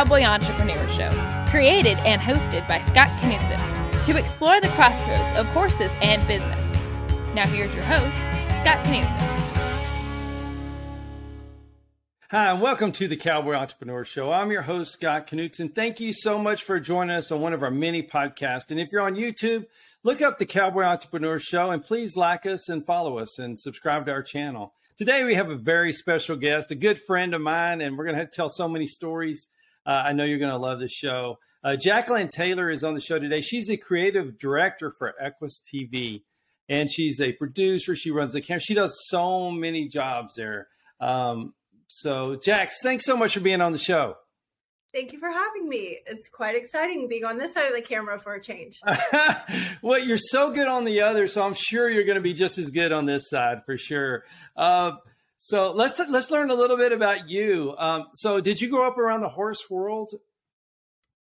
To Cowboy Entrepreneur Show, created and hosted by Scott Knudsen, to explore the crossroads of horses and business. Now, here's your host, Scott Knudsen. Hi, and welcome to the Cowboy Entrepreneur Show. I'm your host, Scott Knudsen. Thank you so much for joining us on one of our many podcasts. And if you're on YouTube, look up the Cowboy Entrepreneur Show and please like us and follow us and subscribe to our channel. Today, we have a very special guest, a good friend of mine, and we're going to tell so many stories. Uh, I know you're going to love this show. Uh, Jacqueline Taylor is on the show today. She's a creative director for Equus TV, and she's a producer. She runs the camera. She does so many jobs there. Um, so, Jax, thanks so much for being on the show. Thank you for having me. It's quite exciting being on this side of the camera for a change. well, you're so good on the other, so I'm sure you're going to be just as good on this side for sure. Uh, so let's t- let's learn a little bit about you. Um, so, did you grow up around the horse world?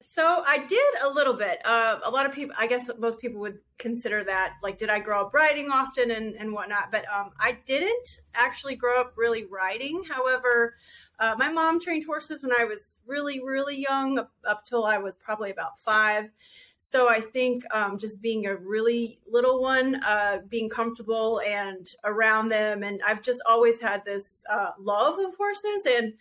So I did a little bit. Uh, a lot of people, I guess most people would consider that like, did I grow up riding often and, and whatnot? But um, I didn't actually grow up really riding. However, uh, my mom trained horses when I was really, really young, up, up till I was probably about five. So I think um, just being a really little one, uh, being comfortable and around them, and I've just always had this uh, love of horses and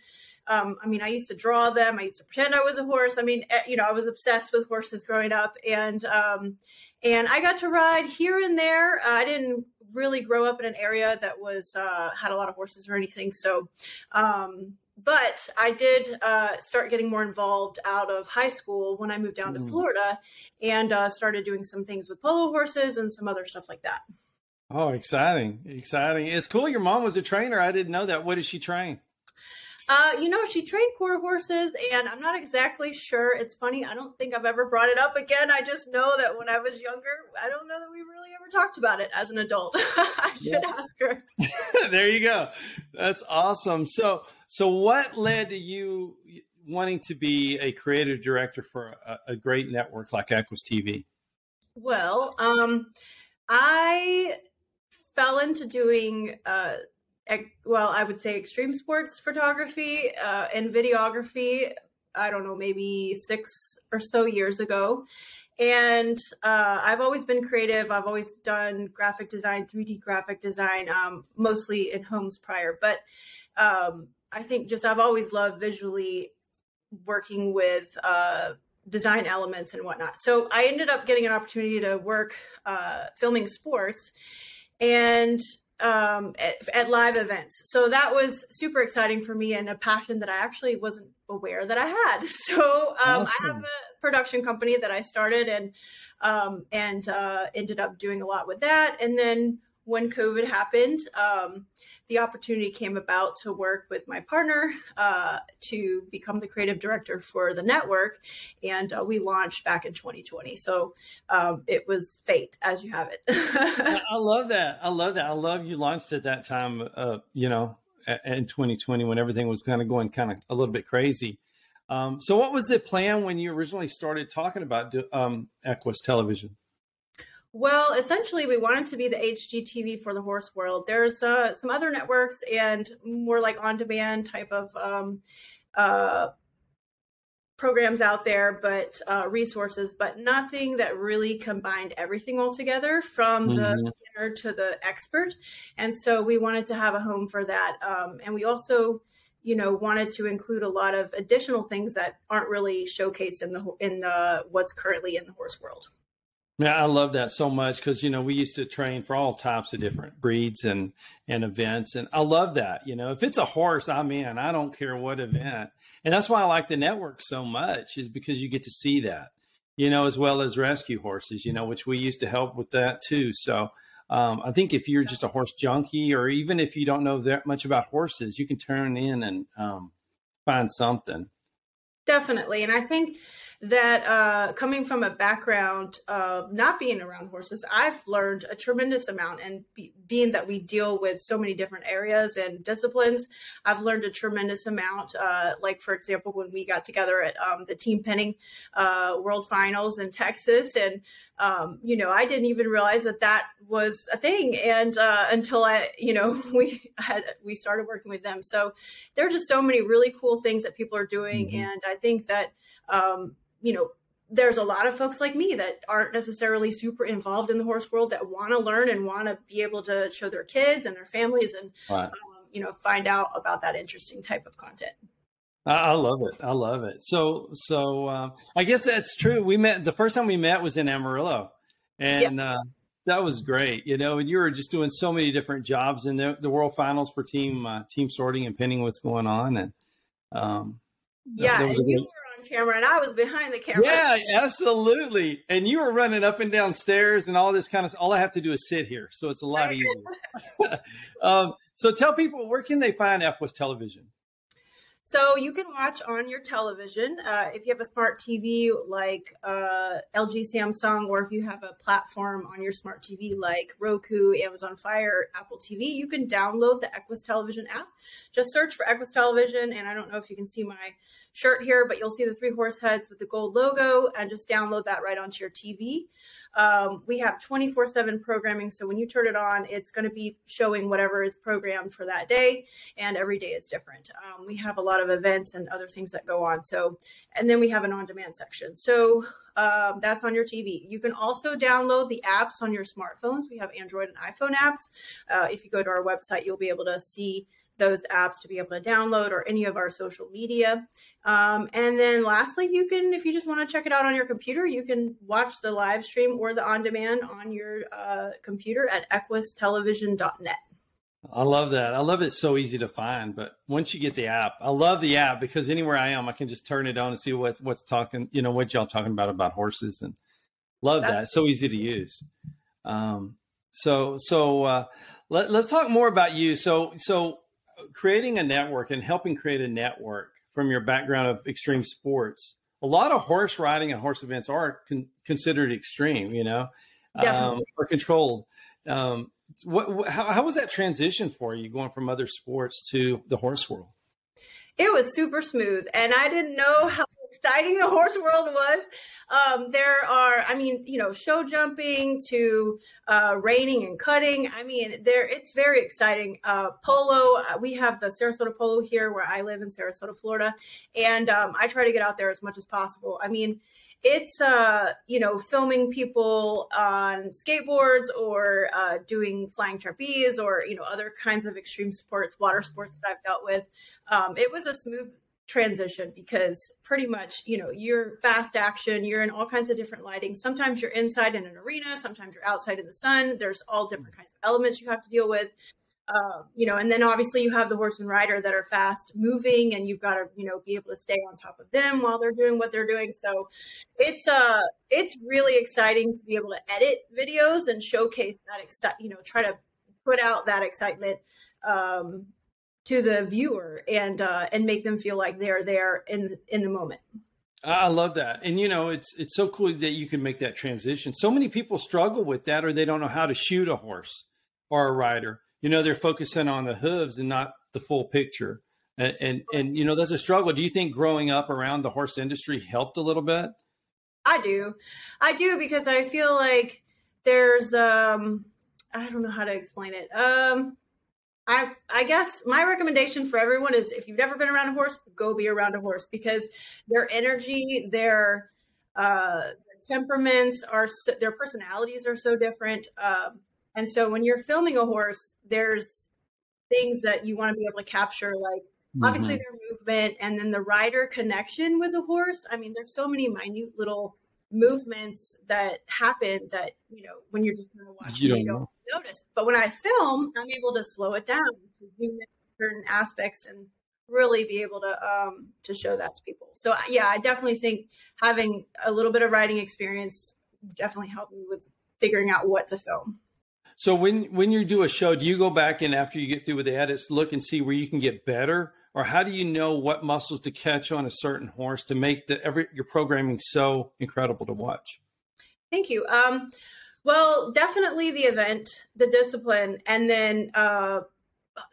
um, I mean, I used to draw them. I used to pretend I was a horse. I mean, eh, you know, I was obsessed with horses growing up, and um, and I got to ride here and there. Uh, I didn't really grow up in an area that was uh, had a lot of horses or anything, so. Um, but I did uh, start getting more involved out of high school when I moved down mm. to Florida and uh, started doing some things with polo horses and some other stuff like that. Oh, exciting! Exciting! It's cool. Your mom was a trainer. I didn't know that. What did she train? Uh, you know, she trained quarter horses, and I'm not exactly sure. It's funny. I don't think I've ever brought it up again. I just know that when I was younger, I don't know that we really ever talked about it as an adult. I should ask her. there you go. That's awesome. So, so what led to you wanting to be a creative director for a, a great network like Equus TV? Well, um, I fell into doing. Uh, well, I would say extreme sports photography uh, and videography. I don't know, maybe six or so years ago. And uh, I've always been creative. I've always done graphic design, 3D graphic design, um, mostly in homes prior. But um, I think just I've always loved visually working with uh, design elements and whatnot. So I ended up getting an opportunity to work uh, filming sports. And um, at, at, live events. So that was super exciting for me and a passion that I actually wasn't aware that I had. So um, awesome. I have a production company that I started and um, and uh, ended up doing a lot with that. And then when COVID happened, um, the opportunity came about to work with my partner uh, to become the creative director for the network. And uh, we launched back in 2020. So um, it was fate, as you have it. I love that. I love that. I love you launched at that time, uh, you know, in 2020 when everything was kind of going kind of a little bit crazy. Um, so, what was the plan when you originally started talking about um, Equus Television? Well, essentially, we wanted to be the HGTV for the horse world. There's uh, some other networks and more like on demand type of um, uh, programs out there, but uh, resources, but nothing that really combined everything all together from mm-hmm. the beginner to the expert. And so we wanted to have a home for that. Um, and we also you know wanted to include a lot of additional things that aren't really showcased in the in the what's currently in the horse world yeah, I love that so much because you know we used to train for all types of different breeds and and events, and I love that. You know, if it's a horse, I'm in. I don't care what event, and that's why I like the network so much is because you get to see that. You know, as well as rescue horses. You know, which we used to help with that too. So um, I think if you're just a horse junkie, or even if you don't know that much about horses, you can turn in and um, find something. Definitely, and I think that uh, coming from a background of not being around horses, I've learned a tremendous amount. And be, being that we deal with so many different areas and disciplines, I've learned a tremendous amount. Uh, like, for example, when we got together at um, the team penning uh, world finals in Texas, and um, you know, I didn't even realize that that was a thing, and uh, until I, you know, we had we started working with them. So there are just so many really cool things that people are doing, mm-hmm. and I think that um, you know there's a lot of folks like me that aren't necessarily super involved in the horse world that want to learn and want to be able to show their kids and their families and right. um, you know find out about that interesting type of content. I love it. I love it. So, so um, I guess that's true. We met the first time we met was in Amarillo, and uh, that was great. You know, and you were just doing so many different jobs in the, the World Finals for team uh, team sorting and penning. What's going on? And um, yeah, and you were on camera, and I was behind the camera. Yeah, absolutely. And you were running up and down stairs and all this kind of. All I have to do is sit here, so it's a lot easier. um, so, tell people where can they find Equus Television? So you can watch on your television uh, if you have a smart TV like uh, LG, Samsung, or if you have a platform on your smart TV like Roku, Amazon Fire, Apple TV. You can download the Equus Television app. Just search for Equus Television, and I don't know if you can see my shirt here, but you'll see the three horse heads with the gold logo, and just download that right onto your TV. Um, we have 24 7 programming. So when you turn it on, it's going to be showing whatever is programmed for that day. And every day is different. Um, we have a lot of events and other things that go on. So, and then we have an on demand section. So um, that's on your TV. You can also download the apps on your smartphones. We have Android and iPhone apps. Uh, if you go to our website, you'll be able to see those apps to be able to download or any of our social media. Um, and then lastly, you can, if you just want to check it out on your computer, you can watch the live stream or the on demand on your uh, computer at equustelevision.net. I love that. I love it. So easy to find, but once you get the app, I love the app because anywhere I am, I can just turn it on and see what's what's talking. You know what y'all talking about about horses, and love That's- that. So easy to use. Um, so so uh, let, let's talk more about you. So so creating a network and helping create a network from your background of extreme sports. A lot of horse riding and horse events are con- considered extreme, you know, um, or controlled. Um, what, how, how was that transition for you going from other sports to the horse world? It was super smooth, and I didn't know how exciting the horse world was. Um, there are, I mean, you know, show jumping to uh, reining and cutting. I mean, there it's very exciting. Uh, polo, uh, we have the Sarasota Polo here where I live in Sarasota, Florida, and um, I try to get out there as much as possible. I mean, it's uh you know filming people on skateboards or uh, doing flying trapeze or you know other kinds of extreme sports water sports that i've dealt with um, it was a smooth transition because pretty much you know you're fast action you're in all kinds of different lighting. Sometimes you're inside in an arena sometimes you're outside in the sun. There's all different kinds of elements you have to deal with. Uh, you know and then obviously you have the horse and rider that are fast moving and you've got to you know be able to stay on top of them while they're doing what they're doing. So it's uh it's really exciting to be able to edit videos and showcase that excite you know try to put out that excitement um to the viewer and uh, and make them feel like they're there in in the moment. I love that, and you know it's it's so cool that you can make that transition. So many people struggle with that, or they don't know how to shoot a horse or a rider. You know, they're focusing on the hooves and not the full picture. And, and and you know that's a struggle. Do you think growing up around the horse industry helped a little bit? I do, I do because I feel like there's um I don't know how to explain it. Um I I guess my recommendation for everyone is if you've never been around a horse, go be around a horse because their energy, their uh, their temperaments are so, their personalities are so different. Um, and so when you're filming a horse, there's things that you want to be able to capture, like mm-hmm. obviously their movement and then the rider connection with the horse. I mean, there's so many minute little movements that happen that you know when you're just going to watch you, don't, you don't notice. But when I film, I'm able to slow it down to zoom in certain aspects and really be able to um, to show that to people. So yeah, I definitely think having a little bit of writing experience definitely helped me with figuring out what to film. So when when you do a show, do you go back and after you get through with the edits, look and see where you can get better, or how do you know what muscles to catch on a certain horse to make the every your programming so incredible to watch? Thank you. Um, well, definitely the event, the discipline, and then uh,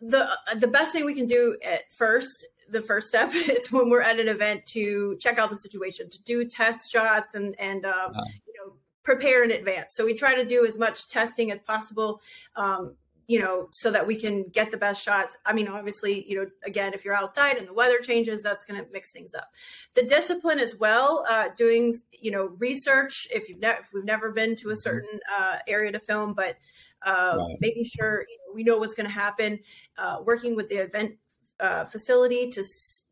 the the best thing we can do at first. The first step is when we're at an event to check out the situation, to do test shots and and um, uh, you know prepare in advance. So we try to do as much testing as possible. Um, you know, so that we can get the best shots. I mean, obviously, you know, again, if you're outside and the weather changes, that's going to mix things up. The discipline as well, uh, doing, you know, research if you've never, if we've never been to a mm-hmm. certain uh, area to film, but uh, right. making sure you know, we know what's going to happen, uh, working with the event uh, facility to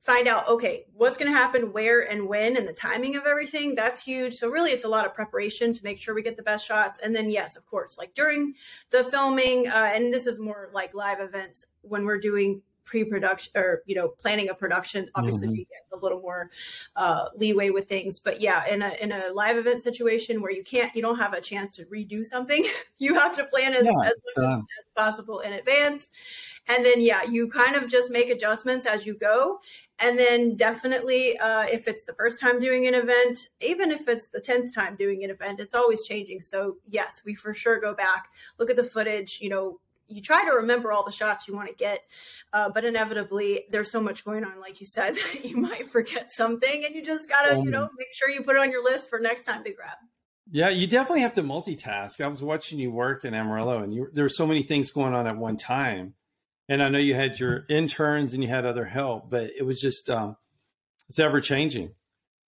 find out okay what's going to happen where and when and the timing of everything that's huge. So really it's a lot of preparation to make sure we get the best shots. And then yes of course like during the filming uh, and this is more like live events when we're doing pre-production or you know planning a production obviously mm-hmm. we get a little more uh, leeway with things. But yeah in a in a live event situation where you can't you don't have a chance to redo something you have to plan as, yeah, as much as possible in advance. And then yeah you kind of just make adjustments as you go. And then definitely uh, if it's the first time doing an event even if it's the 10th time doing an event it's always changing. So yes we for sure go back look at the footage you know you try to remember all the shots you want to get, uh, but inevitably there's so much going on, like you said, that you might forget something, and you just gotta, um, you know, make sure you put it on your list for next time to grab. Yeah, you definitely have to multitask. I was watching you work in Amarillo, and you, there were so many things going on at one time. And I know you had your interns and you had other help, but it was just um, it's ever changing.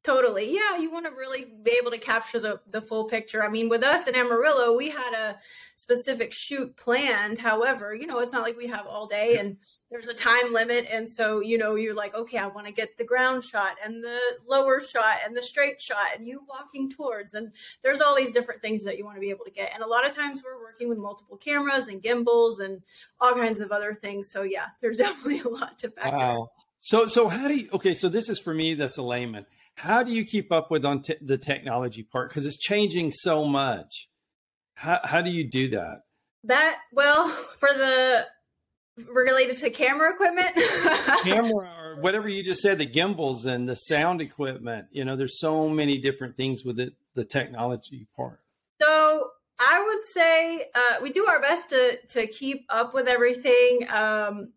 Totally. Yeah, you want to really be able to capture the the full picture. I mean, with us in Amarillo, we had a specific shoot planned. However, you know, it's not like we have all day and there's a time limit and so, you know, you're like, okay, I want to get the ground shot and the lower shot and the straight shot and you walking towards and there's all these different things that you want to be able to get. And a lot of times we're working with multiple cameras and gimbals and all kinds of other things. So, yeah, there's definitely a lot to factor. Wow. So so how do you Okay, so this is for me that's a layman how do you keep up with on t- the technology part? Because it's changing so much. How, how do you do that? That well for the related to camera equipment? Camera or whatever you just said the gimbals and the sound equipment you know there's so many different things with it the technology part. So i would say uh, we do our best to to keep up with everything um,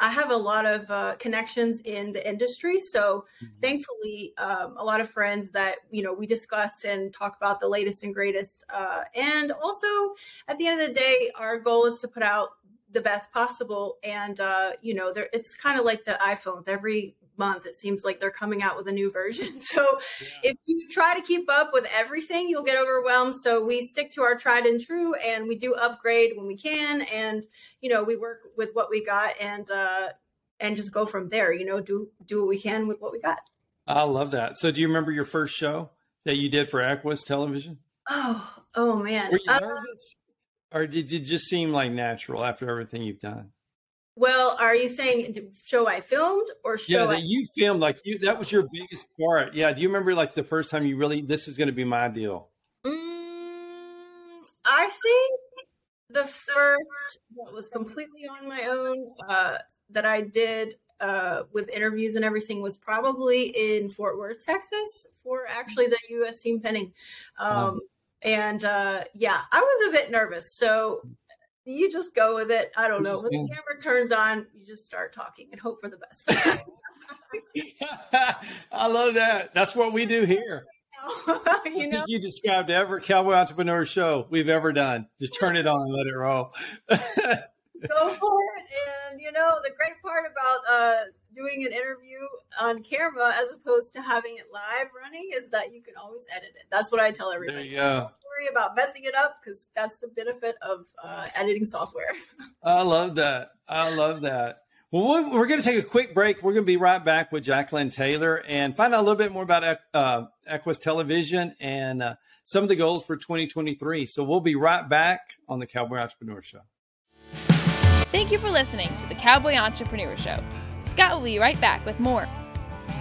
I have a lot of uh, connections in the industry, so mm-hmm. thankfully, um, a lot of friends that you know we discuss and talk about the latest and greatest. Uh, and also, at the end of the day, our goal is to put out the best possible. And uh, you know, there, it's kind of like the iPhones. Every month it seems like they're coming out with a new version. So yeah. if you try to keep up with everything you'll get overwhelmed. So we stick to our tried and true and we do upgrade when we can and you know we work with what we got and uh and just go from there you know do do what we can with what we got. I love that. So do you remember your first show that you did for Equus television? Oh oh man. Were you uh, nervous? Uh, or did it just seem like natural after everything you've done well, are you saying show I filmed or show? Yeah, that I- you filmed like you. That was your biggest part. Yeah. Do you remember like the first time you really? This is going to be my deal. Mm, I think the first that was completely on my own uh, that I did uh, with interviews and everything was probably in Fort Worth, Texas, for actually the U.S. team penning. Um, And uh, yeah, I was a bit nervous. So you just go with it. I don't know. When the camera turns on, you just start talking and hope for the best. I love that. That's what we do here. you know, you described every cowboy entrepreneur show we've ever done. Just turn it on and let it roll. go for it. And you know, the great part about uh, doing an interview on camera as opposed to having it live running is that you can always edit it. That's what I tell everybody. There you go. Don't worry about messing it up because that's the benefit of uh, editing software. I love that. I love that. Well, we're going to take a quick break. We're going to be right back with Jacqueline Taylor and find out a little bit more about uh, Equus Television and uh, some of the goals for 2023. So we'll be right back on the Cowboy Entrepreneur Show. Thank you for listening to the Cowboy Entrepreneur Show. Scott will be right back with more.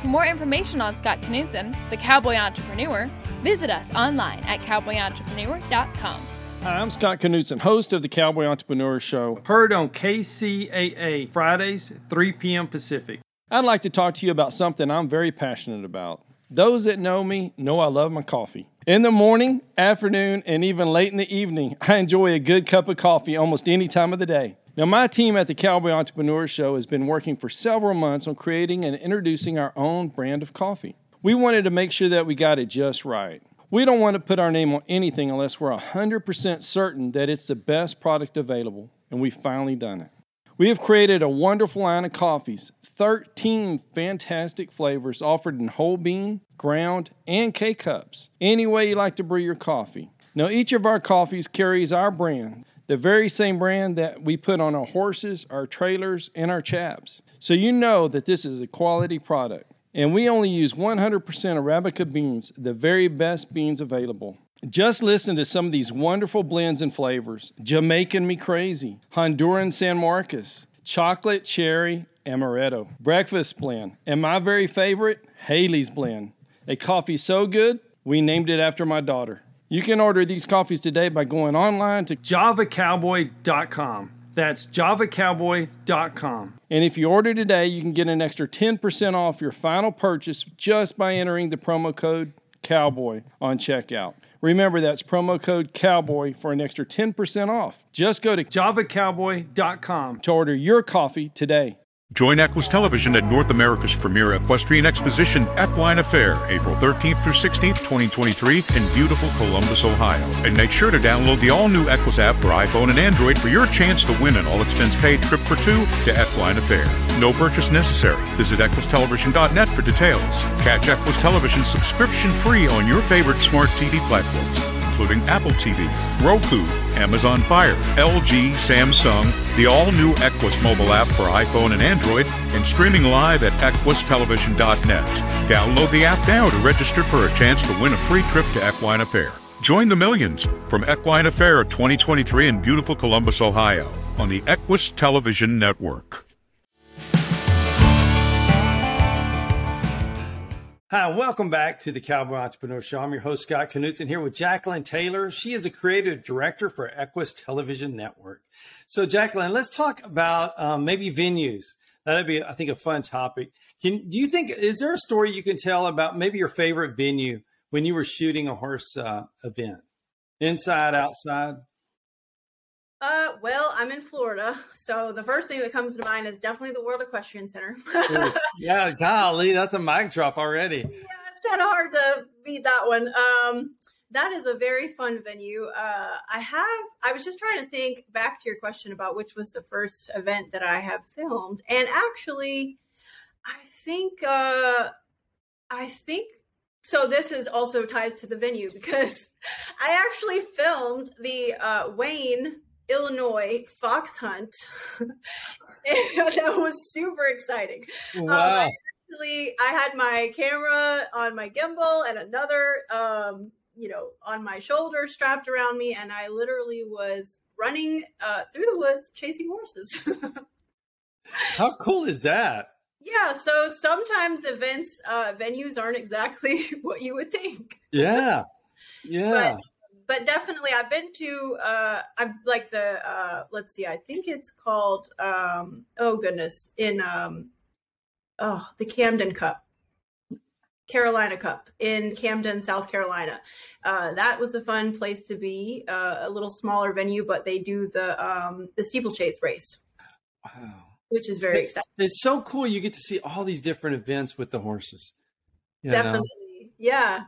For more information on Scott Knudsen, the Cowboy Entrepreneur, visit us online at cowboyentrepreneur.com. Hi, I'm Scott Knudsen, host of the Cowboy Entrepreneur Show, heard on KCAA Fridays, 3 p.m. Pacific. I'd like to talk to you about something I'm very passionate about. Those that know me know I love my coffee. In the morning, afternoon, and even late in the evening, I enjoy a good cup of coffee almost any time of the day. Now, my team at the Cowboy Entrepreneur Show has been working for several months on creating and introducing our own brand of coffee. We wanted to make sure that we got it just right. We don't want to put our name on anything unless we're 100% certain that it's the best product available, and we've finally done it. We have created a wonderful line of coffees, 13 fantastic flavors offered in whole bean, ground, and K cups. Any way you like to brew your coffee. Now, each of our coffees carries our brand, the very same brand that we put on our horses, our trailers, and our chaps. So you know that this is a quality product. And we only use 100% Arabica beans, the very best beans available. Just listen to some of these wonderful blends and flavors Jamaican Me Crazy, Honduran San Marcos, Chocolate Cherry Amaretto, Breakfast Blend, and my very favorite, Haley's Blend. A coffee so good, we named it after my daughter. You can order these coffees today by going online to javacowboy.com. That's javacowboy.com. And if you order today, you can get an extra 10% off your final purchase just by entering the promo code COWBOY on checkout. Remember, that's promo code COWBOY for an extra 10% off. Just go to javacowboy.com to order your coffee today. Join Equus Television at North America's premier equestrian exposition, Equine Affaire, April 13th through 16th, 2023, in beautiful Columbus, Ohio. And make sure to download the all new Equus app for iPhone and Android for your chance to win an all expense paid trip for two to Equine Affaire. No purchase necessary. Visit equustelevision.net for details. Catch Equus Television subscription free on your favorite smart TV platforms including Apple TV, Roku, Amazon Fire, LG, Samsung, the all new Equus mobile app for iPhone and Android, and streaming live at equustelevision.net. Download the app now to register for a chance to win a free trip to Equine Affaire. Join the millions from Equine Affaire 2023 in beautiful Columbus, Ohio on the Equus Television Network. Hi, and welcome back to the Cowboy Entrepreneur Show. I'm your host, Scott Knudsen, here with Jacqueline Taylor. She is a creative director for Equus Television Network. So, Jacqueline, let's talk about um, maybe venues. That'd be, I think, a fun topic. Can do you think is there a story you can tell about maybe your favorite venue when you were shooting a horse uh, event, inside, outside? Uh, well, I'm in Florida, so the first thing that comes to mind is definitely the World Equestrian Center. yeah, golly, that's a mic drop already. Yeah, it's kind of hard to beat that one. Um, that is a very fun venue. Uh, I have. I was just trying to think back to your question about which was the first event that I have filmed, and actually, I think. Uh, I think so this is also ties to the venue because I actually filmed the uh, Wayne Illinois fox hunt. that was super exciting. Wow. Um, actually, I had my camera on my gimbal and another, um, you know, on my shoulder strapped around me, and I literally was running uh, through the woods chasing horses. How cool is that? Yeah, so sometimes events, uh, venues aren't exactly what you would think. Yeah, yeah. But but definitely I've been to uh I've like the uh let's see, I think it's called um oh goodness, in um oh the Camden Cup. Carolina Cup in Camden, South Carolina. Uh, that was a fun place to be. Uh, a little smaller venue, but they do the um, the steeplechase race. Wow, which is very it's, exciting. It's so cool. You get to see all these different events with the horses. Definitely, know? yeah.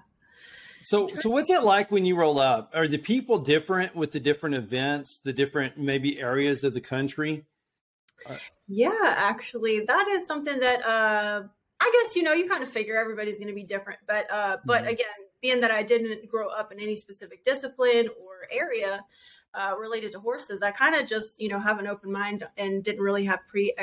So, so what's it like when you roll up? Are the people different with the different events, the different maybe areas of the country? Yeah, actually, that is something that uh, I guess you know you kind of figure everybody's going to be different, but uh, but mm-hmm. again, being that I didn't grow up in any specific discipline or area uh, related to horses, I kind of just you know have an open mind and didn't really have pre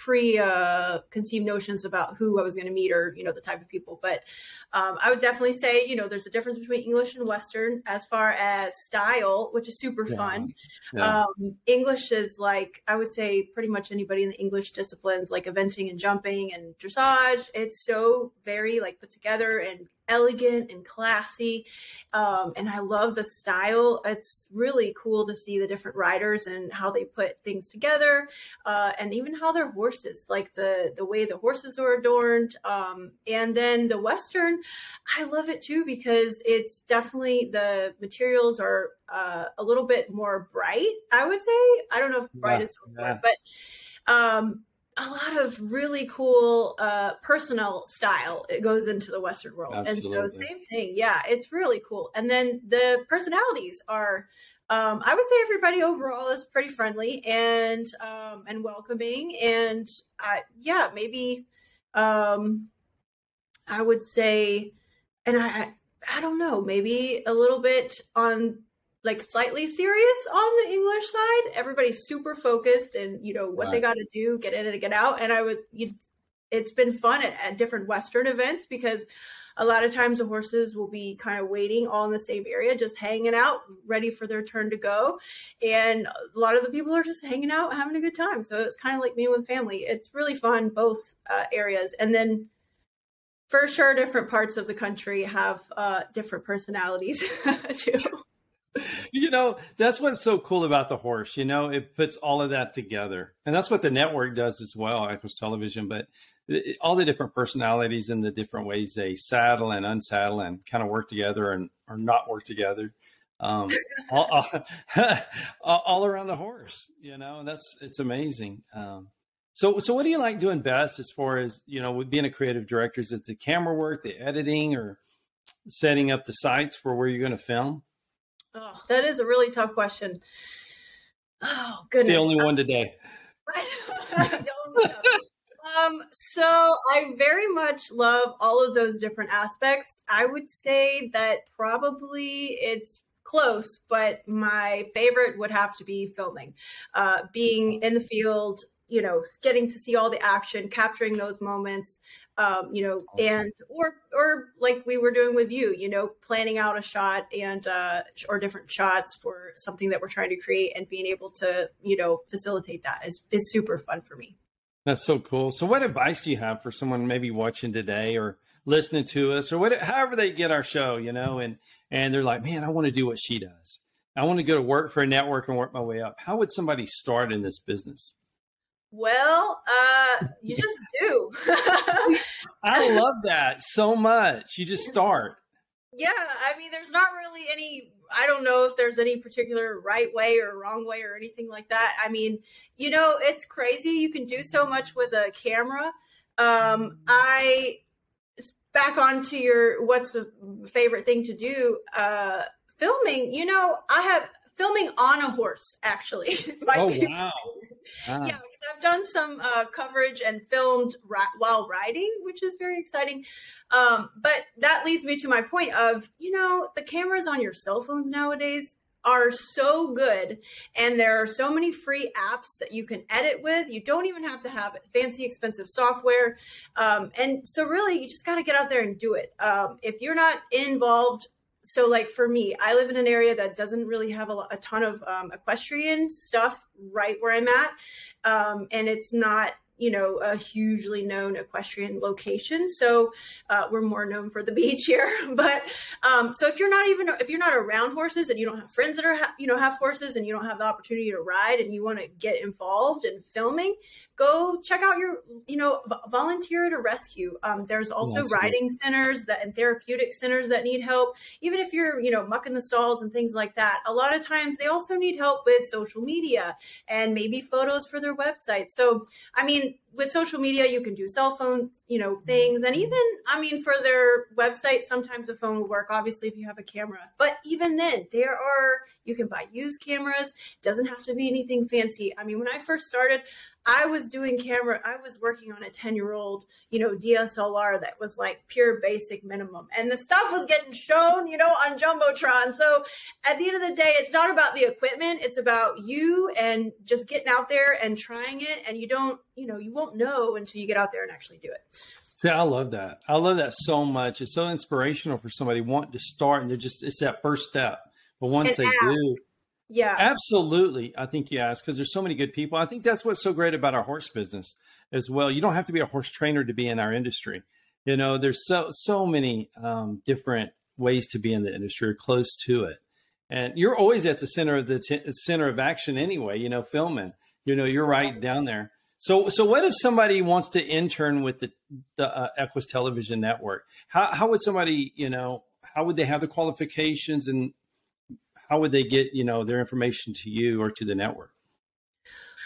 pre uh, conceived notions about who I was going to meet or you know the type of people. But um, I would definitely say you know there's a difference between English and Western as far as style, which is super yeah. fun. Yeah. Um, English is like I would say pretty much anybody in the English disciplines like eventing and jumping and dressage. It's so very like put together and elegant and classy. Um, and I love the style. It's really cool to see the different riders and how they put things together, uh, and even how their horses, like the the way the horses are adorned. Um, and then the western, I love it too because it's definitely the materials are uh, a little bit more bright. I would say I don't know if bright Yeah, is yeah. but um, a lot of really cool uh, personal style it goes into the Western world, and so same thing. Yeah, it's really cool. And then the personalities are. Um, I would say everybody overall is pretty friendly and um, and welcoming, and uh, yeah, maybe um, I would say, and I- I don't know, maybe a little bit on like slightly serious on the English side. Everybody's super focused and you know what they got to do, get in and get out. And I would, it's been fun at, at different Western events because a lot of times the horses will be kind of waiting all in the same area, just hanging out, ready for their turn to go. And a lot of the people are just hanging out, having a good time. So it's kind of like me with family. It's really fun, both uh, areas. And then for sure, different parts of the country have uh, different personalities too. You know that's what's so cool about the horse you know it puts all of that together. And that's what the network does as well equus television but it- all the different personalities and the different ways they saddle and unsaddle and kind of work together and or not work together um, all, all, all around the horse you know and that's it's amazing um, so so what do you like doing best as far as you know with being a creative director? Is it the camera work the editing or setting up the sites for where you're going to film Oh, that is a really tough question. Oh it's goodness. the only one today The only one. um, so I very much love all of those different aspects. I would say that probably it's close, but my favorite would have to be filming. Uh, being in the field, you know, getting to see all the action, capturing those moments, um, you know, Awesome. and or or like we were doing with you, you know, planning out a shot and uh, or different shots for something that we're trying to create, and being able to, you know, facilitate that is is super fun for me. That's so cool. So, what advice do you have for someone maybe watching today or listening to us, or what, however they get our show, you know, and and they're like, man, I want to do what she does. I want to go to work for a network and work my way up. How would somebody start in this business? Well, uh, you just do. I love that so much. You just start. Yeah, I mean, there's not really any. I don't know if there's any particular right way or wrong way or anything like that. I mean, you know, it's crazy. You can do so much with a camera. Um, I back onto your what's the favorite thing to do? Uh, filming. You know, I have filming on a horse. Actually, Oh wow! Wow. yeah, I've done some uh, coverage and filmed while riding, which is very exciting. Um, but that leads me to my point of, you know, the cameras on your cell phones nowadays are so good and there are so many free apps that you can edit with you don't even have to have fancy expensive software um, and so really you just got to get out there and do it um, if you're not involved so like for me i live in an area that doesn't really have a, a ton of um, equestrian stuff right where i'm at um, and it's not you know a hugely known equestrian location. So uh, we're more known for the beach here but um, so if you're not even if you're not around horses and you don't have friends that are ha- you know have horses and you don't have the opportunity to ride and you want to get involved in filming go check out your you know v- volunteer at a rescue. Um, there's also That's riding centers that and therapeutic centers that need help. Even if you're you know mucking the stalls and things like that a lot of times they also need help with social media and maybe photos for their website. So i mean with social media you can do cell phone you know things. And even i mean for their website sometimes the phone will work obviously if you have a camera. But even then there are you can buy used cameras. Doesn't have to be anything fancy. I mean when i first started i was doing camera i was working on a 10 year old you know dslr that was like pure basic minimum and the stuff was getting shown you know on jumbotron so at the end of the day it's not about the equipment it's about you and just getting out there and trying it and you don't you know you won't know until you get out there and actually do it See, I love that. I love that so much. It's so inspirational for somebody wanting to start, and they're just it's that first step. But once And they ask. do, yeah Absolutely. I think yes, because there's so many good people. I think that's what's so great about our horse business as well. You don't have to be a horse trainer to be in our industry. You know, there's so so many um, different ways to be in the industry or close to it, and you're always at the center of the t- center of action anyway. You know, filming. You know, you're right down there. So, so what if somebody wants to intern with the the uh, Equus Television Network? How how would somebody, you know, how would they have the qualifications and how would they get, you know, their information to you or to the network?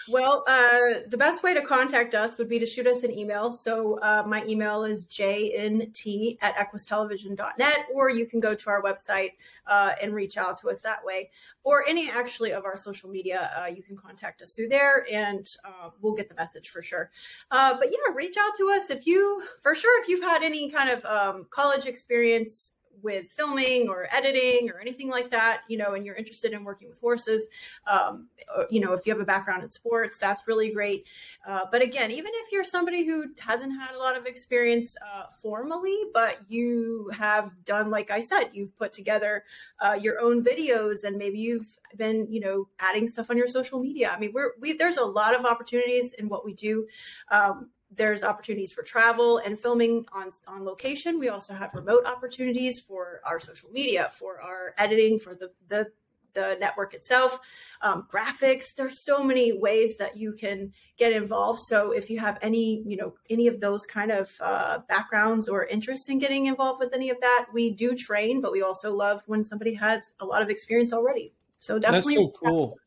Well, uh, the best way to contact us would be to shoot us an email. So uh, my email is jnt at equustelevision.net, or you can go to our website uh, and reach out to us that way. Or any actually of our social media, uh, you can contact us through there and uh, we'll get the message for sure. Uh, but yeah, reach out to us if you, for sure, if you've had any kind of um, college experience with filming or editing or anything like that, you know, and you're interested in working with horses, um, or, you know, if you have a background in sports, that's really great. Uh, but again, even if you're somebody who hasn't had a lot of experience uh, formally, but you have done, like I said, you've put together uh, your own videos and maybe you've been, you know, adding stuff on your social media. I mean, we're, we, there's a lot of opportunities in what we do. Um, there's opportunities for travel and filming on on location. We also have remote opportunities for our social media, for our editing, for the the the network itself, um, graphics. There's so many ways that you can get involved. So if you have any, you know, any of those kind of uh, backgrounds or interests in getting involved with any of that, we do train, but we also love when somebody has a lot of experience already. So definitely, that's so cool.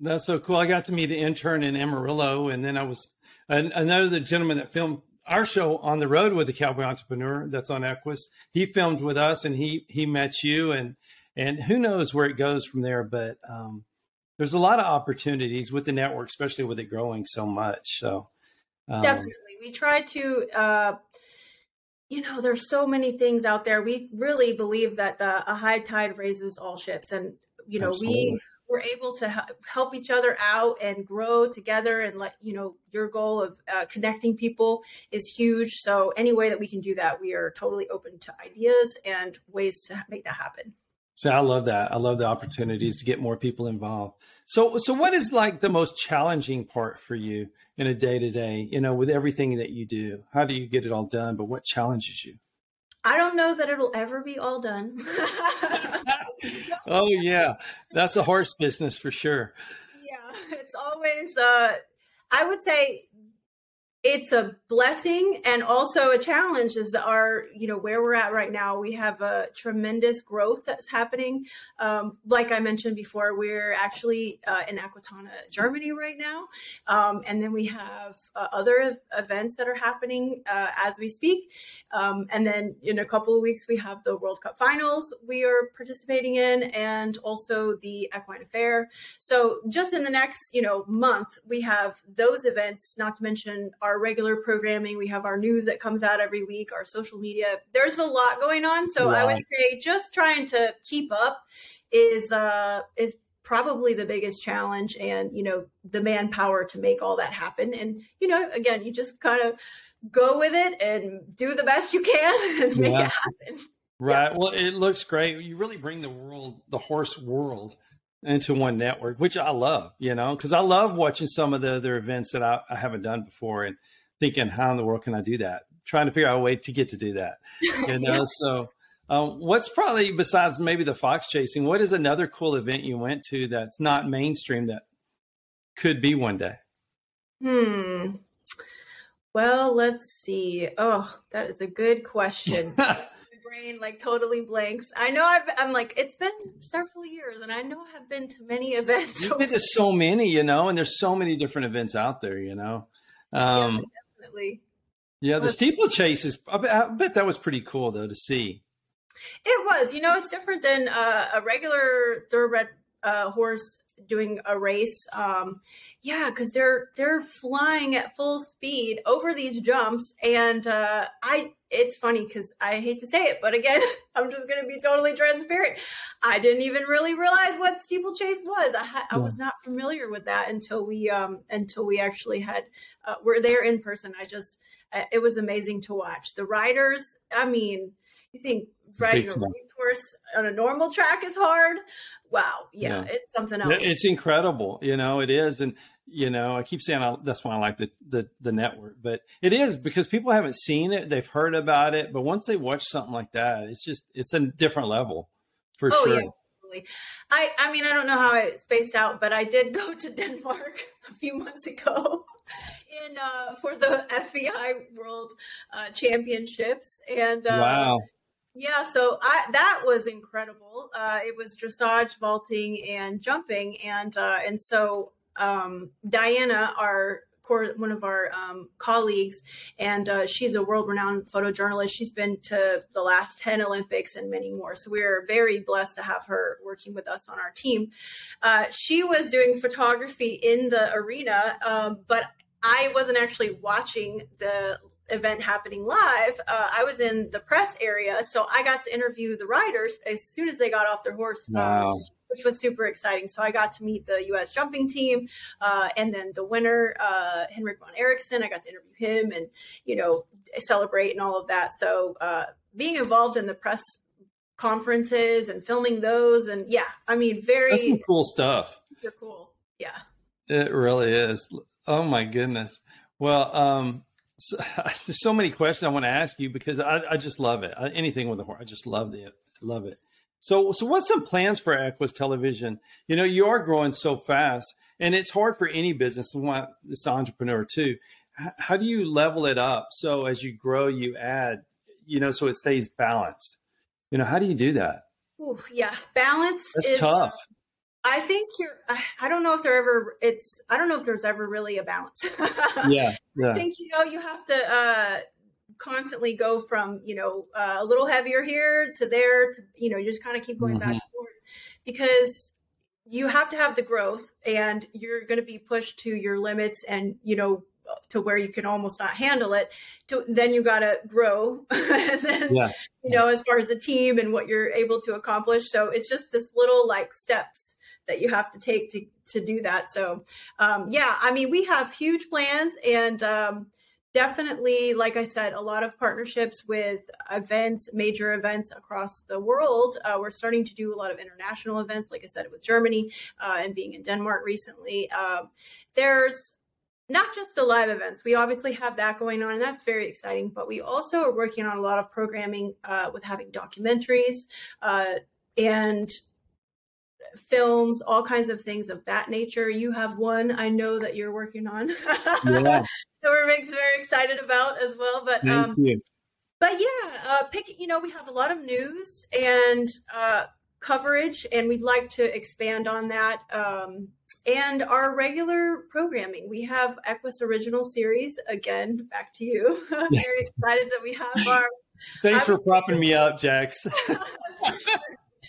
That's so cool. I got to meet an intern in Amarillo, and then I was and another gentleman that filmed our show on the road with the cowboy entrepreneur that's on Equus. He filmed with us and he he met you and and who knows where it goes from there. But um, there's a lot of opportunities with the network, especially with it growing so much. So um, definitely, we try to. Uh, you know, there's so many things out there. We really believe that the, a high tide raises all ships, and you know, absolutely. we we're able to help each other out and grow together and let you know your goal of uh, connecting people is huge. So any way that we can do that we are totally open to ideas and ways to make that happen. So i love that. I love the opportunities to get more people involved. So so what is like the most challenging part for you in a day to day you know with everything that you do? How do you get it all done but what challenges you I don't know that it'll ever be all done. oh yeah, that's a horse business for sure. Yeah, it's always. Uh, I would say it's a blessing and also a challenge is our you know where we're at right now. We have a tremendous growth that's happening. Um, like i mentioned before we're actually uh, in aquitania germany right now. Um, and then we have uh, other events that are happening uh, as we speak. Um, and then in a couple of weeks we have the world cup finals we are participating in and also the equine affaire. So just in the next you know month we have those events not to mention our our regular programming. We have our news that comes out every week, our social media. There's a lot going on. So I would say just trying to keep up is uh is probably the biggest challenge and you know the manpower to make all that happen and you know again you just kind of go with it and do the best you can and make it happen right yeah. well it looks great you really bring the world the horse world into one network, which I love, you know, because I love watching some of the other events that I, I, haven't done before and thinking, how in the world can I do that? Trying to figure out a way to get to do that, you know. yeah. So, um, what's probably besides maybe the fox chasing? What is another cool event you went to that's not mainstream that could be one day? Hmm. Well, let's see. Oh, that is a good question. brain like totally blanks. I know I've, I'm like, it's been several years and I know I've been to many events. You've been to so many, you know, and there's so many different events out there, you know. Um, yeah, definitely. Yeah, the steeplechase is, I bet, I bet that was pretty cool though to see. It was, you know, it's different than uh, a regular thoroughbred uh, horse doing a race. Um, yeah, because they're they're flying at full speed over these jumps, and uh, I it's funny because I hate to say it, but again, I'm just going to be totally transparent. I didn't even really realize what steeplechase was. I, ha- yeah. I was not familiar with that until we um, until we actually had uh, we're there in person. I just uh, it was amazing to watch the riders. I mean, you think riding a racehorse on a normal track is hard? Wow, yeah, yeah. it's something else. It's incredible, you know. It is, and You know, I keep saying I, that's why I like the, the the network, but it is because people haven't seen it, they've heard about it, but once they watch something like that, it's just it's a different level for Oh sure. yeah. I I mean I don't know how it spaced out, but I did go to Denmark a few months ago in uh, for the FEI World uh, Championships, and uh, wow. Yeah, so I that was incredible. Uh, it was dressage, vaulting, and jumping, and uh, and so um, Diana, our one of our um, colleagues, and uh, she's a world-renowned photojournalist. She's been to the last ten Olympics and many more. So we're very blessed to have her working with us on our team. Uh, she was doing photography in the arena, um, but I wasn't actually watching the event happening live. Uh, I was in the press area, so I got to interview the riders as soon as they got off their horse. um, Wow. which was super exciting. So I got to meet the U.S. jumping team, uh, and then the winner, uh, Henrik von Eckermann. I got to interview him and you know celebrate and all of that. So uh, being involved in the press conferences and filming those, and yeah, I mean, very That's some cool stuff. super cool. Yeah. It really is. Oh my goodness. Well, um, so, there's so many questions I want to ask you because I, I just love it. I, anything with a horse, I just love it. Love it. So, so what's some plans for Equus Television? You know, you are growing so fast, and it's hard for any business. and want this entrepreneur too. H- How do you level it up so as you grow, you add, you know, so it stays balanced? You know, how do you do that? Ooh, yeah. Balance That's is tough. I think you're. I- don't know if there ever. It's. I don't know if there's ever really a balance. Yeah, I think you know you have to uh, constantly go from you know uh, a little heavier here to there to you know you just kind of keep going back Mhm. and forth because you have to have the growth and you're going to be pushed to your limits and you know to where you can almost not handle it to then you got to grow and then yeah. you know as far as the team and what you're able to accomplish so it's just this little like steps that you have to take to to do that. So um yeah i mean we have huge plans and um definitely like i said a lot of partnerships with events major events across the world. Uh, we're starting to do a lot of international events like i said with germany uh, and being in denmark recently. Um, there's not just the live events. We obviously have that going on and that's very exciting but we also are working on a lot of programming uh, with having documentaries uh, and films all kinds of things of that nature you have one i know that you're working on Yeah. that we're very excited about as well but Thank um you. but yeah uh pick you know we have a lot of news and uh coverage and we'd like to expand on that um and our regular programming we have equus original series again back to you very excited that we have our Thanks I for propping me up, Jax.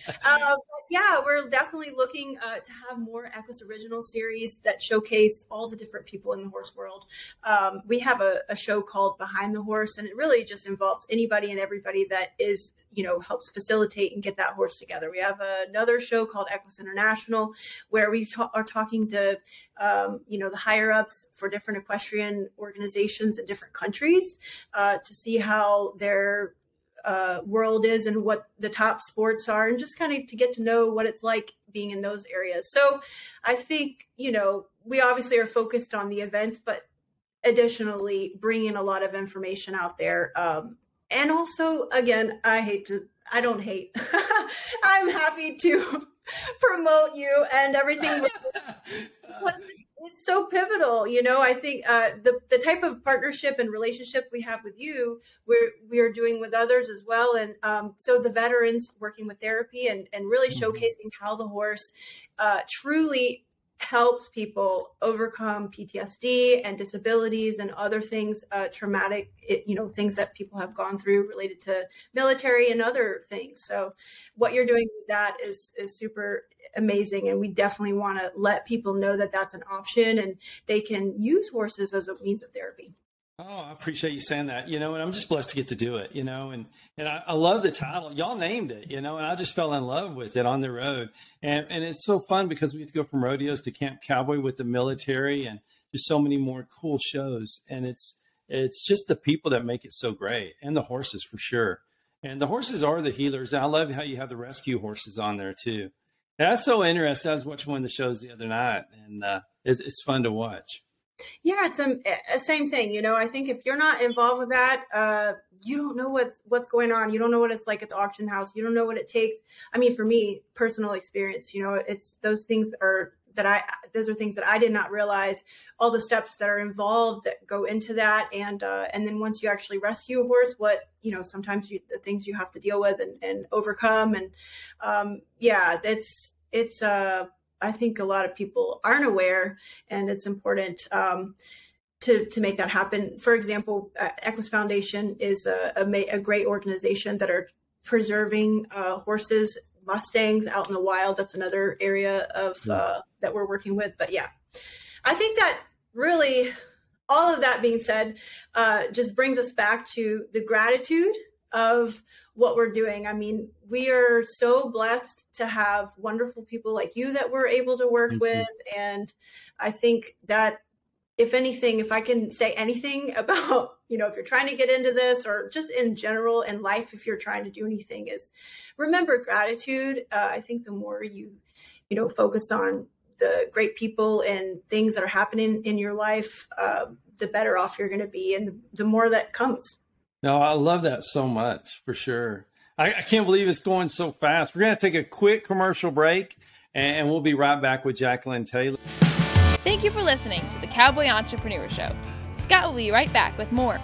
Uh, but yeah, we're definitely looking uh, to have more Equus original series that showcase all the different people in the horse world. Um, we have a, a show called Behind the Horse, and it really just involves anybody and everybody that is, you know, helps facilitate and get that horse together. We have another show called Equus International, where we ta- are talking to, um, you know, the higher ups for different equestrian organizations in different countries uh, to see how their uh, world is and what the top sports are, and just kind of to get to know what it's like being in those areas. So I think, you know, we obviously are focused on the events, but additionally bringing a lot of information out there. Um, and also, again, I hate to, I don't hate, I'm happy to promote you and everything. it's so pivotal you know i think uh, the the type of partnership and relationship we have with you we're we are doing with others as well and um, so the veterans working with therapy and and really Mhm. showcasing how the horse uh, truly helps people overcome PTSD and disabilities and other things, uh, traumatic, you know, things that people have gone through related to military and other things. So, what you're doing with that is is super amazing, and we definitely want to let people know that that's an option and they can use horses as a means of therapy. Oh, I appreciate you saying that. You know, and I'm just blessed to get to do it. You know, and and I, I love the title. Y'all named it. You know, and I just fell in love with it on the road, and and it's so fun because we to go from rodeos to Camp Cowboy with the military, and just so many more cool shows. And it's it's just the people that make it so great, and the horses for sure. And the horses are the healers. And I love how you have the rescue horses on there too. That's so interesting. I was watching one of the shows the other night, and uh, it's, it's fun to watch. Yeah, it's a, a, same thing. You know, I think if you're not involved with that, uh, you don't know what's what's going on. You don't know what it's like at the auction house. You don't know what it takes. I mean, for me, personal experience, you know, it's those things are that I those are things that I did not realize all the steps that are involved that go into that and uh, and then once you actually rescue a horse what you know sometimes you, the things you have to deal with and, and overcome and um, yeah that's it's uh I think a lot of people aren't aware and it's important um, to to make that happen. For example, uh, Equus Foundation is a, a, a, great organization that are preserving uh, horses, mustangs out in the wild. That's another area of uh, that we're working with. But yeah, I think that really, all of that being said, uh, just brings us back to the gratitude of what we're doing. I mean, we are so blessed to have wonderful people like you that we're able to work mm-hmm. with, and I think that if anything, if I can say anything about, you know, if you're trying to get into this or just in general in life, if you're trying to do anything, is remember gratitude. Uh, I think the more you, you know, focus on the great people and things that are happening in your life, uh, the better off you're going to be, and the more that comes. No, I love that so much for sure. I, I can't believe it's going so fast. We're going to take a quick commercial break, and we'll be right back with Jacqueline Taylor. Thank you for listening to the Cowboy Entrepreneur Show. Scott will be right back with more.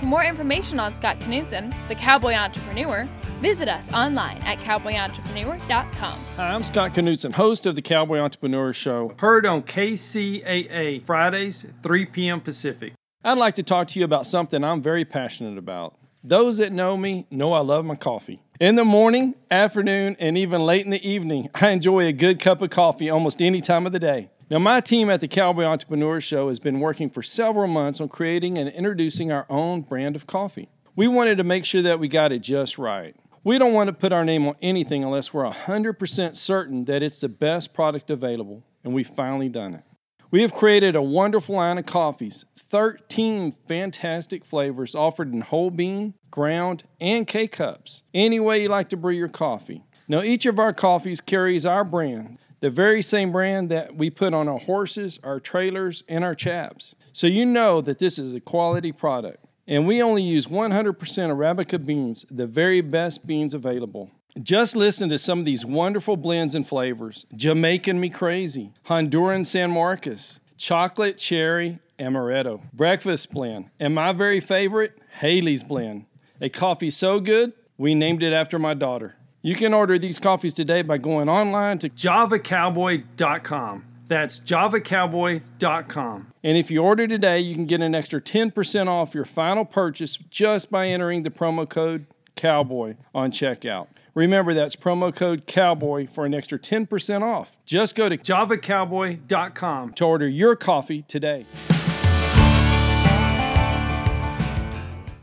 For more information on Scott Knudsen, the Cowboy Entrepreneur, visit us online at cowboyentrepreneur.com. Hi, I'm Scott Knudsen, host of the Cowboy Entrepreneur Show, heard on KCAA Fridays, 3 p.m. Pacific. I'd like to talk to you about something I'm very passionate about. Those that know me know I love my coffee. In the morning, afternoon, and even late in the evening, I enjoy a good cup of coffee almost any time of the day. Now, my team at the Cowboy Entrepreneur Show has been working for several months on creating and introducing our own brand of coffee. We wanted to make sure that we got it just right. We don't want to put our name on anything unless we're 100% certain that it's the best product available, and we've finally done it. We have created a wonderful line of coffees, 13 fantastic flavors offered in whole bean, ground, and K cups. Any way you like to brew your coffee. Now, each of our coffees carries our brand, the very same brand that we put on our horses, our trailers, and our chaps. So you know that this is a quality product. And we only use 100% Arabica beans, the very best beans available. Just listen to some of these wonderful blends and flavors Jamaican Me Crazy, Honduran San Marcos, Chocolate Cherry Amaretto, Breakfast Blend, and my very favorite, Haley's Blend. A coffee so good, we named it after my daughter. You can order these coffees today by going online to javacowboy.com. That's javacowboy.com. And if you order today, you can get an extra 10% off your final purchase just by entering the promo code COWBOY on checkout. Remember, that's promo code COWBOY for an extra 10% off. Just go to javacowboy.com to order your coffee today.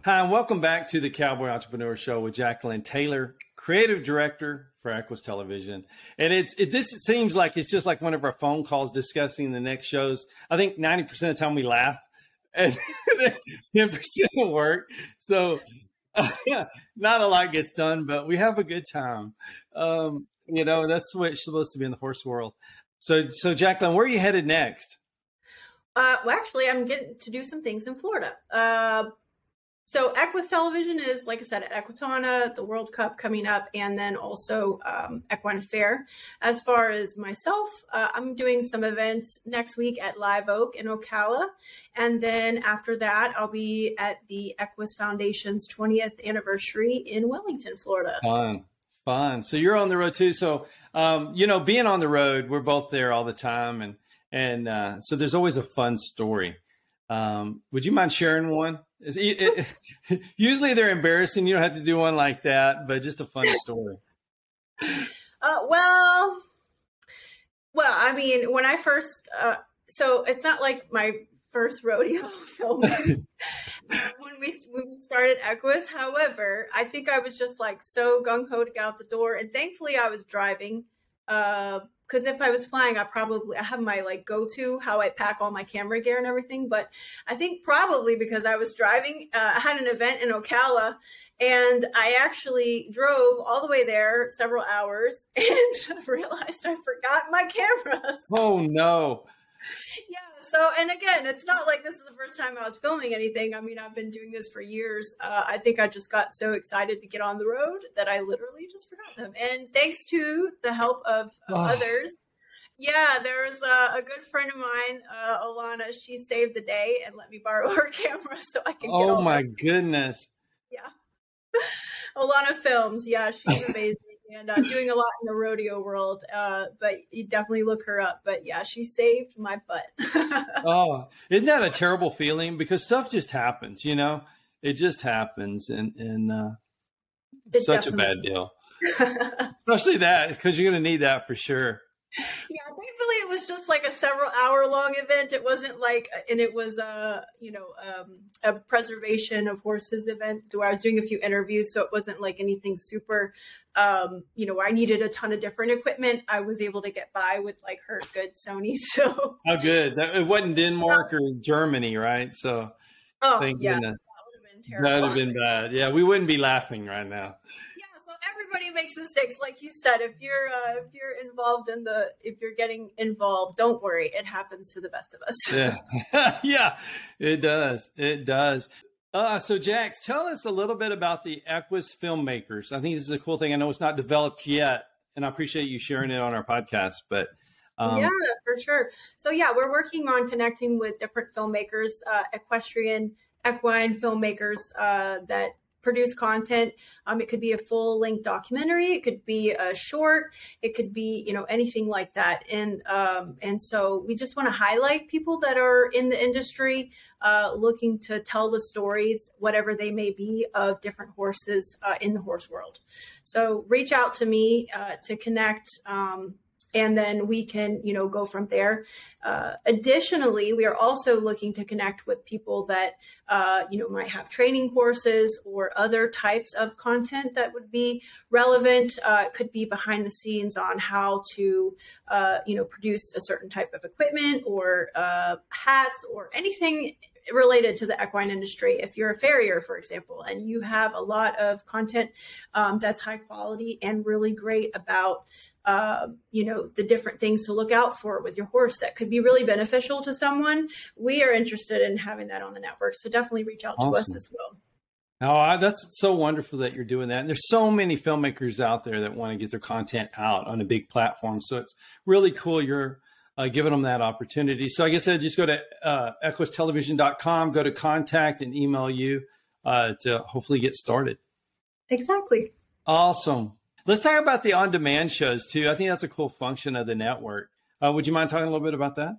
Hi, and welcome back to the Cowboy Entrepreneur Show with Jacqueline Taylor creative director for Equus Television. And it's it, this seems like it's just like one of our phone calls discussing the next shows. I think 90% of the time we laugh and 10% will work. So not a lot gets done, but we have a good time. Um, you know, that's what it's supposed to be in the horse world. So, so Jacqueline, where are you headed next? Uh, well, actually, I'm getting to do some things in Florida. Uh, so Equus Television is, like I said, at Equitana, the World Cup coming up, and then also um, Equine Affaire. As far as myself, uh, I'm doing some events next week at Live Oak in Ocala, and then after that, I'll be at the Equus Foundation's 20th anniversary in Wellington, Florida. Fun, fun. So you're on the road too. So um, you know, being on the road, we're both there all the time, and and uh, so there's always a fun story. Um, would you mind sharing one? It, it, usually they're embarrassing. You don't have to do one like that, but just a funny story. Uh, well, well, I mean, when I first, uh, so it's not like my first rodeo filming when we when we started Equus. However, I think I was just like so gung ho to get out the door, and thankfully I was driving Uh, because if I was flying, I probably I have my like go to how I pack all my camera gear and everything. But I think probably because I was driving, uh, I had an event in Ocala, and I actually drove all the way there several hours and realized I forgot my cameras. Oh no! yeah. So, and again, it's not like this is the first time I was filming anything. I mean, I've been doing this for years. Uh, I think I just got so excited to get on the road that I literally just forgot them. And thanks to the help of oh. others, yeah, there's a, a, good friend of mine, uh, Alana. She saved the day and let me borrow her camera so I can. Oh my goodness! Yeah, Alana Films. Yeah, she's amazing and uh, doing a lot in the rodeo world. Uh, but you definitely look her up. But yeah, she saved my butt. oh, isn't that a terrible feeling? Because stuff just happens, you know. It just happens, and and uh, such a bad deal. Especially that, because you're going to need that for sure yeah, thankfully it was just like a several hour long event. It wasn't like, and it was a you know um, a preservation of horses event where I was doing a few interviews, so it wasn't like anything super, um, you know, where I needed a ton of different equipment. I was able to get by with like her good Sony. So how good that it wasn't Denmark or Germany, right? So oh thank yeah, goodness. That would have been bad. Yeah, we wouldn't be laughing right now everybody makes mistakes. Like you said if you're uh, if you're involved in the if you're getting involved don't worry. It happens to the best of us. Yeah. Yeah. It does. It does. Uh, so jax tell us a little bit about the equus filmmakers. I think this is a cool thing. I know it's not developed yet and i appreciate you sharing it on our podcast but um, yeah, for sure. So yeah, we're working on connecting with different filmmakers, uh, equestrian, equine filmmakers uh, that produce content. Um, it could be a full length documentary. It could be a short. It could be, you know, anything like that. And, um, and so we just want to highlight people that are in the industry, uh, looking to tell the stories, whatever they may be of different horses, uh, in the horse world. So reach out to me, uh, to connect, um, and then we can you know go from there. Uh, additionally we are also looking to connect with people that uh, you know might have training courses or other types of content that would be relevant uh, it could be behind the scenes on how to uh, you know produce a certain type of equipment or uh, hats or anything related to the equine industry. If you're a farrier, for example, and you have a lot of content um, that's high quality and really great about, uh, you know, the different things to look out for with your horse that could be really beneficial to someone, we are interested in having that on the network. So definitely reach out awesome. to us as well. Oh, that's so wonderful that you're doing that. And there's so many filmmakers out there that want to get their content out on a big platform. So it's really cool you're uh, giving them that opportunity. So I guess I just go to uh, equustelevision.com, go to contact and email you uh, to hopefully get started. Exactly. Awesome. Let's talk about the on demand shows too. I think that's a cool function of the network. Uh, would you mind talking a little bit about that?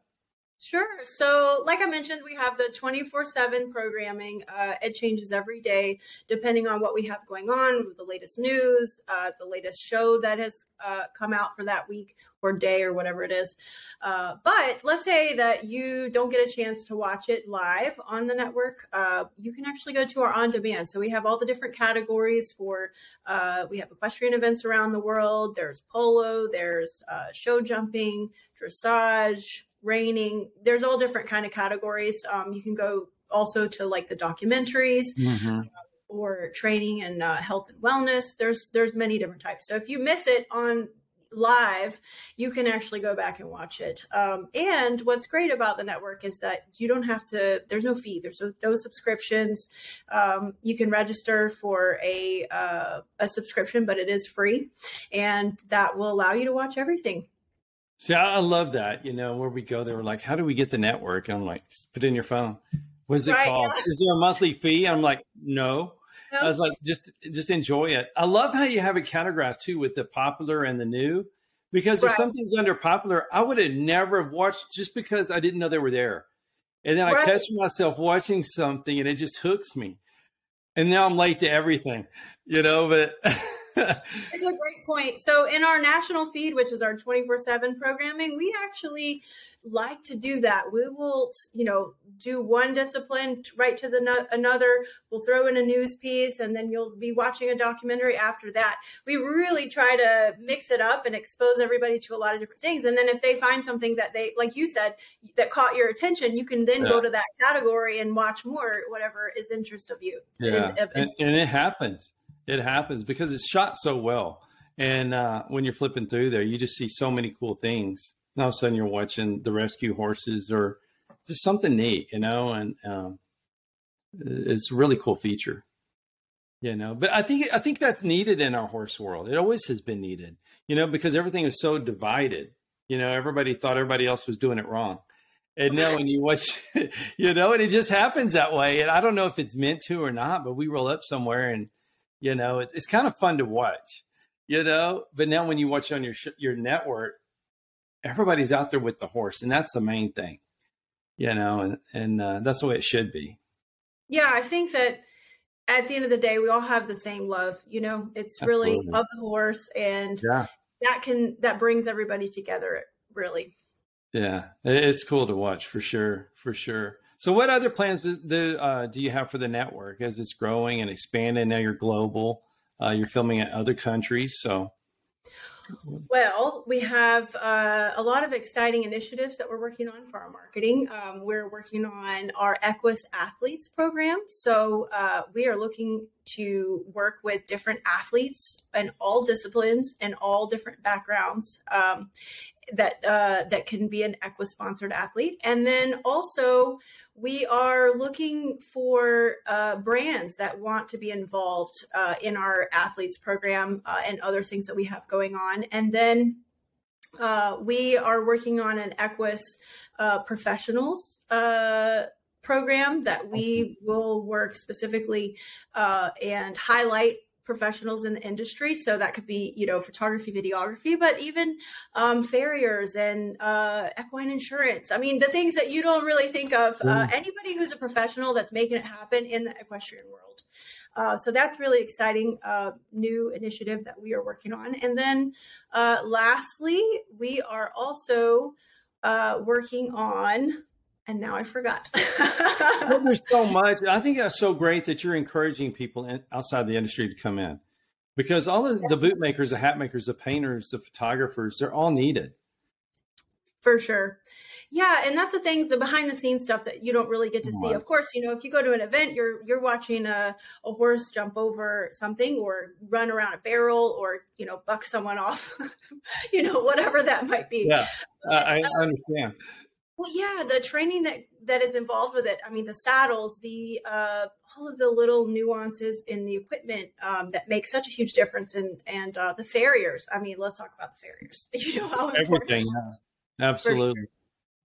Sure. So, like I mentioned, we have the 24 7 programming. Uh, it changes every day depending on what we have going on, the latest news, uh, the latest show that has uh, come out for that week or day or whatever it is. Uh, but let's say that you don't get a chance to watch it live on the network. Uh, you can actually go to our on demand. So, we have all the different categories for, uh, we have equestrian events around the world, there's polo, there's show jumping, dressage reining there's all different kind of categories. Um, you can go also to like the documentaries mm-hmm. or training and uh, health and wellness. There's there's many different types. So if you miss it on live you can actually go back and watch it. Um, and what's great about the network is that you don't have to there's no fee. There's no, no subscriptions. Um, you can register for a uh, a subscription but it is free and that will allow you to watch everything See, I love that. You know, where we go, they were like, "How do we get the network?" And I'm like, "Put in your phone." What does it right, cost? Yeah. Is there a monthly fee? I'm like, "No." no. I was like, "Just, just enjoy it." I love how you have it categorized too with the popular and the new, because right. if something's under popular, I would have never watched just because I didn't know they were there, and then I catch myself watching something and it just hooks me, and now I'm late to everything, you know. But it's a great point. So, in our national feed, which is our 24 7 programming, we actually like to do that. We will, you know, do one discipline right to the no- another. We'll throw in a news piece, and then you'll be watching a documentary after that. We really try to mix it up and expose everybody to a lot of different things. And then if they find something that they, like you said, that caught your attention, you can then yeah. go to that category and watch more, whatever is interest of you. Yeah, is, and, and it happens. It happens because it's shot so well. And uh, when you're flipping through there, you just see so many cool things all of a sudden you're watching the rescue horses or just something neat, you know, and um, it's a really cool feature, you know. But I think I think that's needed in our horse world. It always has been needed, you know, because everything is so divided. You know, everybody thought everybody else was doing it wrong. And now when you watch, you know, and it just happens that way. And I don't know if it's meant to or not, but we roll up somewhere and, you know, it's, it's kind of fun to watch, you know. But now when you watch on your your network, everybody's out there with the horse, and that's the main thing, you know, and and uh, that's the way it should be. Yeah, I think that at the end of the day, we all have the same love. You know, it's really Absolutely. of the horse, and yeah. that can that brings everybody together. Really. Yeah, it's cool to watch for sure, for sure. So, what other plans do, do, uh, do you have for the network as it's growing and expanding? Now you're global. Uh, you're filming at other countries, so well, we have uh, a lot of exciting initiatives that we're working on for our marketing. Um, we're working on our Equus Athletes program. So uh, we are looking to work with different athletes in all disciplines and all different backgrounds. Um, that uh, that can be an Equus sponsored athlete. And then also we are looking for uh, brands that want to be involved uh, in our athletes program uh, and other things that we have going on. And then uh, we are working on an Equus uh, professionals program that we will work specifically and highlight professionals in the industry. So that could be, you know, photography, videography, but even um, farriers and uh, equine insurance. I mean, the things that you don't really think of. Uh, anybody who's a professional that's making it happen in the equestrian world. Uh, so that's really exciting uh, new initiative that we are working on. And then uh, lastly, we are also uh, working on and now I forgot. well, there's so much. I think that's so great that you're encouraging people in, outside the industry to come in, because all of the boot makers, the hat makers, the painters, the photographers, they're all needed. For sure. Yeah, and that's the things, the behind the scenes stuff that you don't really get to see. Of course, you know, if you go to an event, you're you're watching a, a horse jump over something or run around a barrel or, you know, buck someone off, you know, whatever that might be. Yeah, uh, I, I understand. Well, yeah, the training that that is involved with it. I mean, the saddles, the uh, all of the little nuances in the equipment um, that make such a huge difference, and and uh, the farriers. I mean, let's talk about the farriers. You know how. Everything, yeah. absolutely.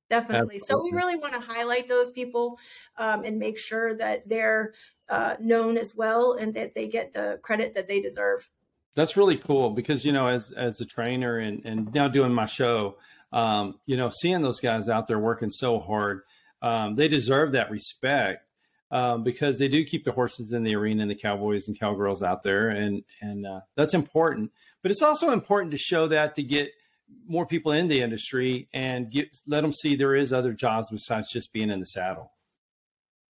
Definitely. Absolutely. So we really want to highlight those people um, and make sure that they're uh, known as well and that they get the credit that they deserve. That's really cool because you know, as as a trainer and and now doing my show, um, you know, seeing those guys out there working so hard, um, they deserve that respect um, because they do keep the horses in the arena and the cowboys and cowgirls out there, and and uh, that's important. But it's also important to show that to get more people in the industry and get let them see there is other jobs besides just being in the saddle.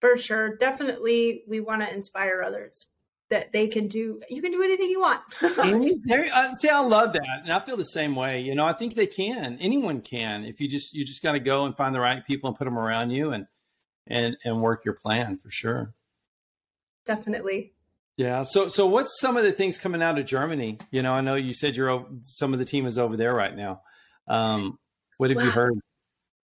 For sure, definitely, we want to inspire others that they can do you can do anything you want. I, see i love that and i feel the same way you know i think they can anyone can if you just you just got to go and find the right people and put them around you and and and work your plan for sure. Definitely. Yeah so so what's some of the things coming out of germany? You know i know you said you're some of the team is over there right now. Um what have wow. you heard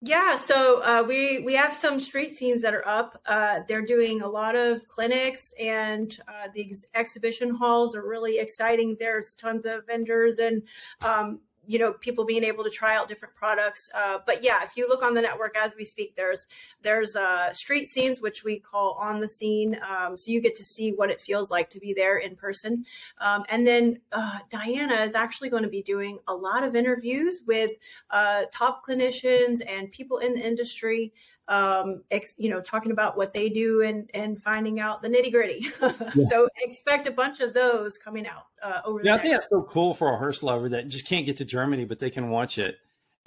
yeah, so uh, we we have some street scenes that are up. Uh, they're doing a lot of clinics, and uh, the ex- exhibition halls are really exciting. There's tons of vendors and um, you know people being able to try out different products. Uh, but yeah if you look on the network as we speak there's there's uh, street scenes which we call on the scene um, so you get to see what it feels like to be there in person. Um, and then uh, diana is actually going to be doing a lot of interviews with uh, top clinicians and people in the industry um, ex, you know, talking about what they do and and finding out the nitty gritty. Yeah. so expect a bunch of those coming out uh, over. Yeah, I think that's so cool for a horse lover that just can't get to Germany, but they can watch it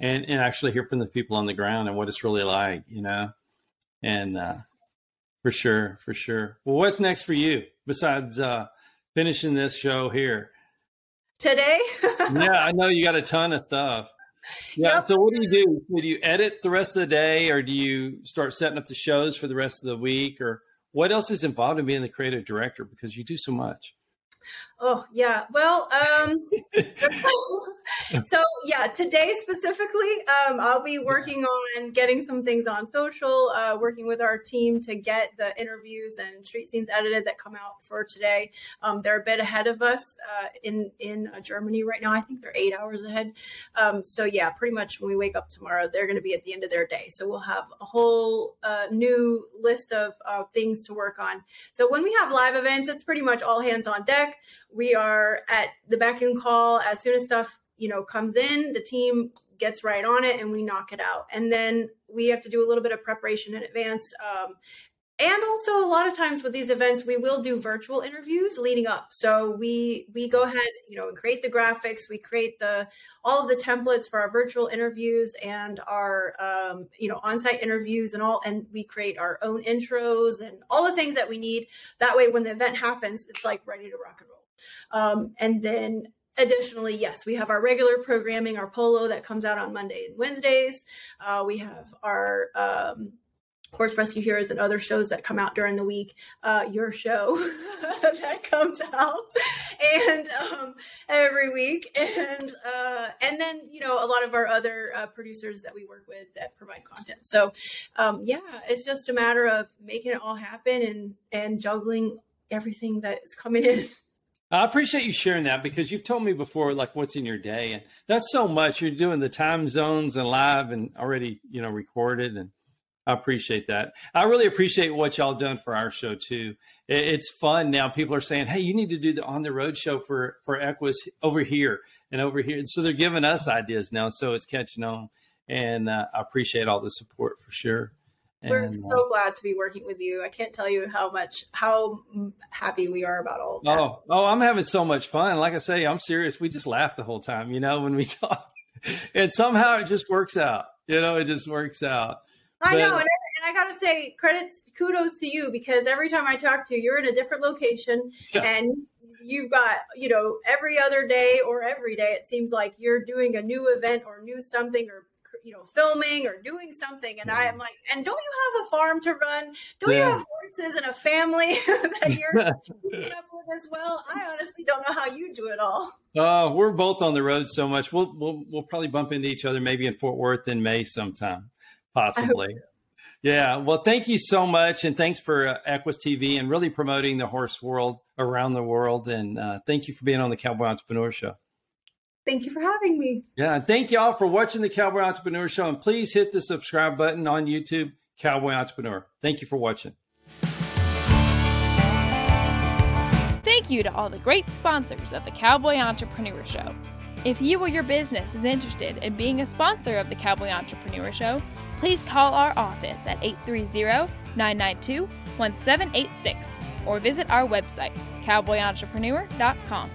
and and actually hear from the people on the ground and what it's really like, you know. And uh, for sure, for sure. Well, what's next for you besides uh, finishing this show here? Today? yeah, I know you got a ton of stuff. Yeah. Yep. So what do you do? Do you edit the rest of the day, or do you start setting up the shows for the rest of the week, or what else is involved in being the creative director? Because you do so much. Oh yeah. Well, um, so yeah, today specifically, um, I'll be working on getting some things on social, uh, working with our team to get the interviews and street scenes edited that come out for today. Um, they're a bit ahead of us uh, in in uh, Germany right now. I think they're eight hours ahead. Um, so yeah, pretty much when we wake up tomorrow, they're going to be at the end of their day. So we'll have a whole uh, new list of things to work on. So when we have live events, it's pretty much all hands on deck we are at the beck and call as soon as stuff you know comes in the team gets right on it and we knock it out. And then we have to do a little bit of preparation in advance um, and also a lot of times with these events we will do virtual interviews leading up. So we we go ahead you know and create the graphics we create the all of the templates for our virtual interviews and our um, you know on-site interviews and all and we create our own intros and all the things that we need. That way when the event happens it's like ready to rock and roll. Um, and then additionally, yes, we have our regular programming, our polo that comes out on Monday and Wednesdays. Uh, we have our um, Horse Rescue Heroes and other shows that come out during the week. Uh, your show that comes out and um, every week, and uh, and then you know a lot of our other uh, producers that we work with that provide content. So um, yeah, it's just a matter of making it all happen and and juggling everything that's coming in. I appreciate you sharing that because you've told me before, like what's in your day, and that's so much. You're doing the time zones and live and already, you know, recorded, and I appreciate that. I really appreciate what y'all done for our show too. It's fun now. People are saying, "Hey, you need to do the on the road show for for Equus over here and over here," and so they're giving us ideas now. So it's catching on, and uh, I appreciate all the support for sure. We're so glad to be working with you. I can't tell you how much how happy we are about all. Oh, oh, I'm having so much fun. Like I say, I'm serious. We just laugh the whole time, you know, when we talk, and somehow it just works out. You know, it just works out. I but, know, and I, and I, gotta say, credits, kudos to you because every time I talk to you, you're in a different location, yeah. and you've got, you know, every other day or every day, it seems like you're doing a new event or new something or you know, filming or doing something. And I am like, and don't you have a farm to run? Don't yeah. you have horses and a family that you're keeping up with as well? I honestly don't know how you do it all. Uh, we're both on the road so much. We'll, we'll, we'll probably bump into each other maybe in Fort Worth in May sometime, possibly. Yeah. Well, thank you so much. And thanks for uh, Equus TV and really promoting the horse world around the world. And uh, thank you for being on the Cowboy Entrepreneur Show. Thank you for having me. Yeah, and thank y'all for watching the Cowboy Entrepreneur Show. And please hit the subscribe button on YouTube, Cowboy Entrepreneur. Thank you for watching. Thank you to all the great sponsors of the Cowboy Entrepreneur Show. If you or your business is interested in being a sponsor of the Cowboy Entrepreneur Show, please call our office at 830 992 1786 or visit our website, cowboyentrepreneur.com.